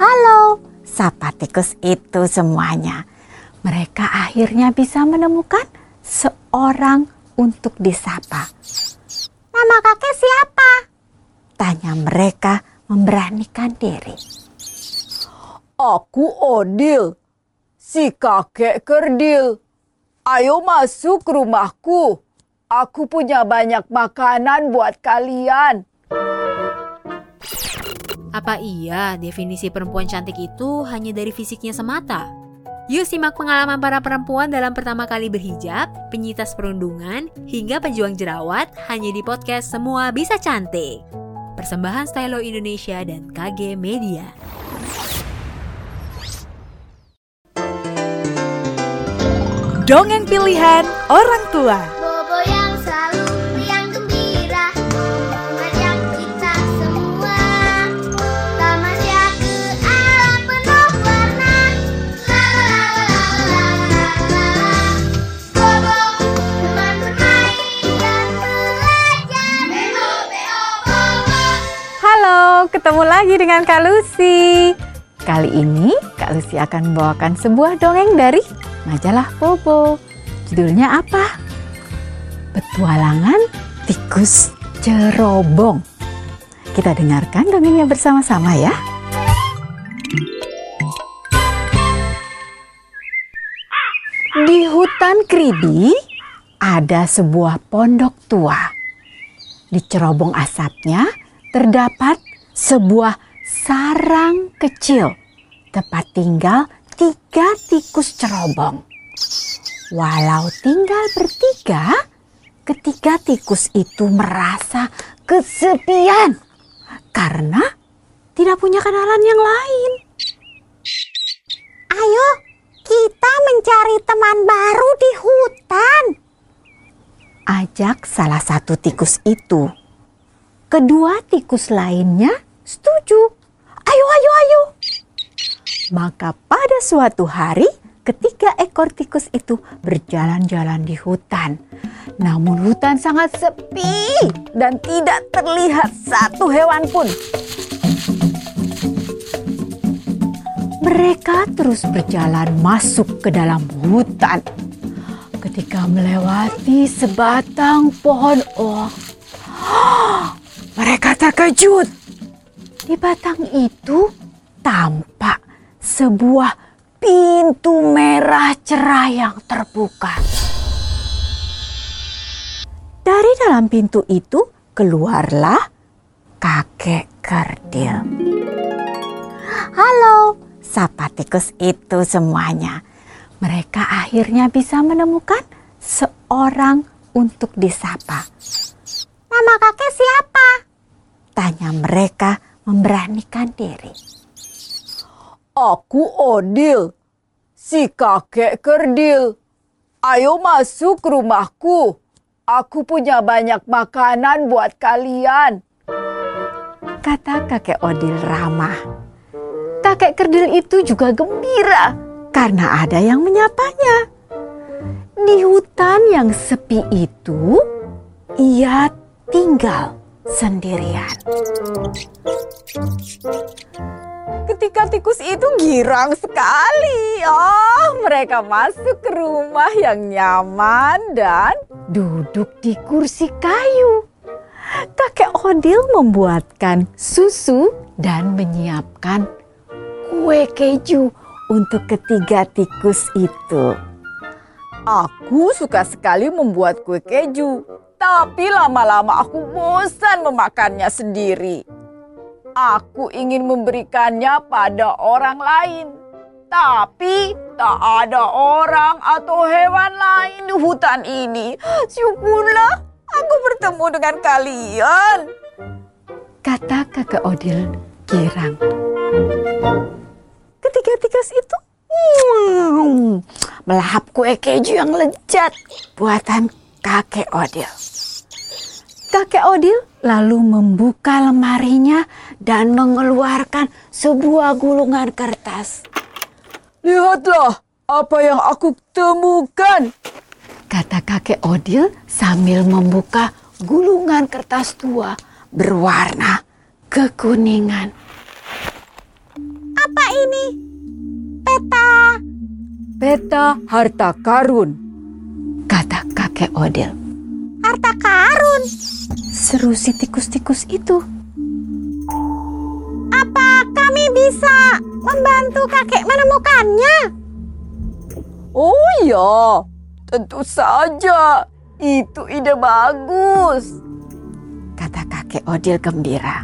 Halo, sapa tikus itu semuanya. Mereka akhirnya bisa menemukan seorang untuk disapa. Nama kakek siapa? Tanya mereka memberanikan diri. Aku Odil, si kakek kerdil. Ayo masuk rumahku. Aku punya banyak makanan buat kalian. Apa iya definisi perempuan cantik itu hanya dari fisiknya semata? Yuk simak pengalaman para perempuan dalam pertama kali berhijab, penyitas perundungan, hingga pejuang jerawat hanya di podcast Semua Bisa Cantik. Persembahan Stylo Indonesia dan KG Media. Dongeng pilihan orang tua. Ketemu lagi dengan Kak Lucy. Kali ini Kak Lucy akan membawakan sebuah dongeng dari majalah Bobo. Judulnya apa? Petualangan Tikus Cerobong. Kita dengarkan dongengnya bersama-sama ya. Di hutan Kribi ada sebuah pondok tua. Di cerobong asapnya terdapat sebuah sarang kecil tempat tinggal tiga tikus cerobong. Walau tinggal bertiga, ketiga tikus itu merasa kesepian karena tidak punya kenalan yang lain. Ayo, kita mencari teman baru di hutan. Ajak salah satu tikus itu. Kedua tikus lainnya setuju. Ayo, ayo, ayo. Maka pada suatu hari ketiga ekor tikus itu berjalan-jalan di hutan. Namun hutan sangat sepi dan tidak terlihat satu hewan pun. Mereka terus berjalan masuk ke dalam hutan. Ketika melewati sebatang pohon oak, mereka terkejut. Di batang itu tampak sebuah pintu merah cerah yang terbuka. Dari dalam pintu itu keluarlah kakek kerdil. Halo, sapa tikus itu semuanya. Mereka akhirnya bisa menemukan seorang untuk disapa. Nama kakek siapa? Tanya mereka memberanikan diri. Aku Odil, si kakek kerdil. Ayo masuk rumahku. Aku punya banyak makanan buat kalian. Kata kakek Odil ramah. Kakek kerdil itu juga gembira karena ada yang menyapanya. Di hutan yang sepi itu, ia tinggal sendirian. Ketika tikus itu girang sekali. Oh, mereka masuk ke rumah yang nyaman dan Duduk di kursi kayu. Kakek Odil membuatkan susu dan menyiapkan kue keju untuk ketiga tikus itu. Aku suka sekali membuat kue keju, tapi lama-lama aku bosan memakannya sendiri. Aku ingin memberikannya pada orang lain, tapi tak ada orang atau hewan lain di hutan ini. Syukurlah aku bertemu dengan kalian. Kata kakek Odil girang. Ketiga tikus itu hmm, melahap kue keju yang lezat buatan kakek Odil. Kakek Odil lalu membuka lemarinya dan mengeluarkan sebuah gulungan kertas. Lihatlah apa yang aku temukan. Kata kakek Odil sambil membuka gulungan kertas tua berwarna kekuningan. ini? Peta, Peta harta karun. kata kakek Odil. Harta karun, seru si tikus-tikus itu. Apa kami bisa membantu kakek menemukannya? Oh ya, tentu saja. Itu ide bagus. Kata kakek Odil gembira.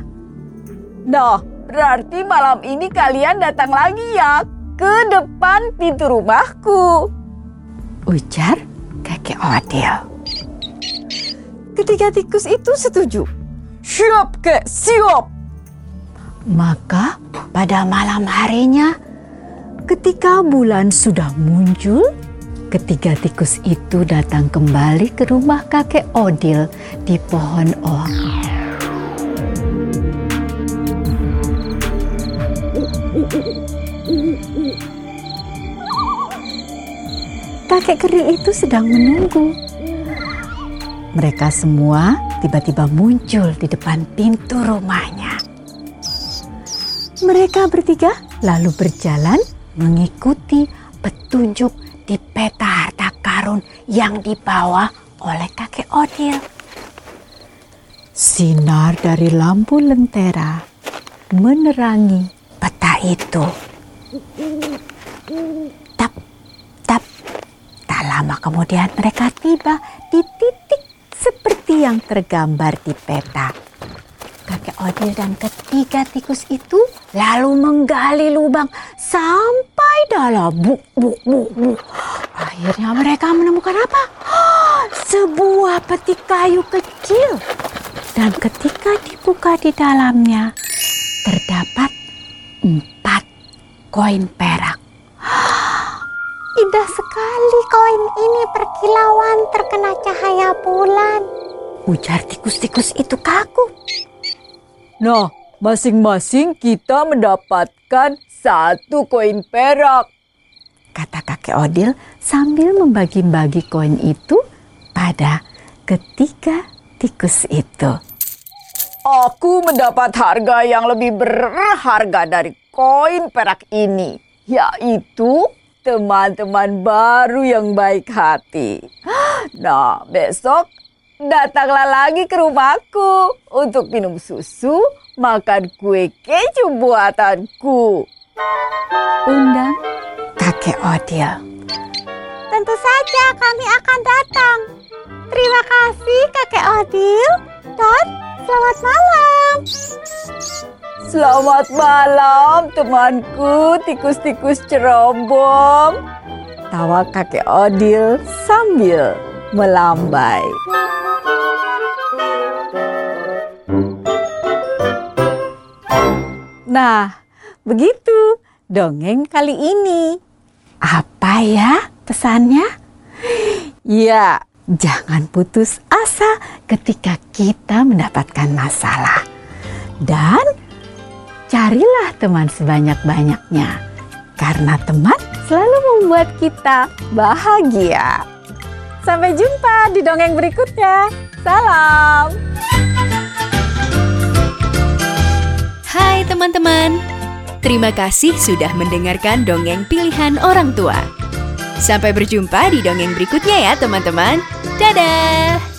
Nah, berarti malam ini kalian datang lagi ya ke depan pintu rumahku. Ujar kakek Odil. Ketiga tikus itu setuju. Siap, kek, siap. Maka pada malam harinya ketika bulan sudah muncul, ketiga tikus itu datang kembali ke rumah kakek Odil di pohon oak. Kakek keril itu sedang menunggu. Mereka semua tiba-tiba muncul di depan pintu rumahnya. Mereka bertiga lalu berjalan mengikuti petunjuk di peta harta karun yang dibawa oleh kakek Odil. Sinar dari lampu lentera menerangi peta itu. Tap, tap. Tak lama kemudian mereka tiba di titik seperti yang tergambar di peta. Kakek Odil dan ketiga tikus itu lalu menggali lubang sampai dalam buk buk buk buk. Akhirnya mereka menemukan apa? Sebuah peti kayu kecil. Dan ketika dibuka di dalamnya, terdapat empat koin perak. Indah sekali koin ini berkilauan terkena cahaya bulan. Ujar tikus-tikus itu kaku. Nah, masing-masing kita mendapatkan satu koin perak. kata kakek Odil sambil membagi-bagi koin itu pada ketiga tikus itu. Aku mendapat harga yang lebih berharga dari koin perak ini, yaitu teman-teman baru yang baik hati. Nah, besok datanglah lagi ke rumahku untuk minum susu, makan kue keju buatanku. Undang kakek Odil. Tentu saja kami akan datang. Terima kasih kakek Odil dan selamat malam. Selamat malam temanku tikus-tikus cerombong. Tawa kakek Odil sambil melambai. Nah, begitu dongeng kali ini. Apa ya pesannya? Ya, Jangan putus asa ketika kita mendapatkan masalah. Dan carilah teman sebanyak-banyaknya. Karena teman selalu membuat kita bahagia. sampai jumpa di dongeng berikutnya. Salam. Hai teman-teman, terima kasih sudah mendengarkan dongeng pilihan orang tua. Sampai berjumpa di dongeng berikutnya ya teman-teman. Dadah!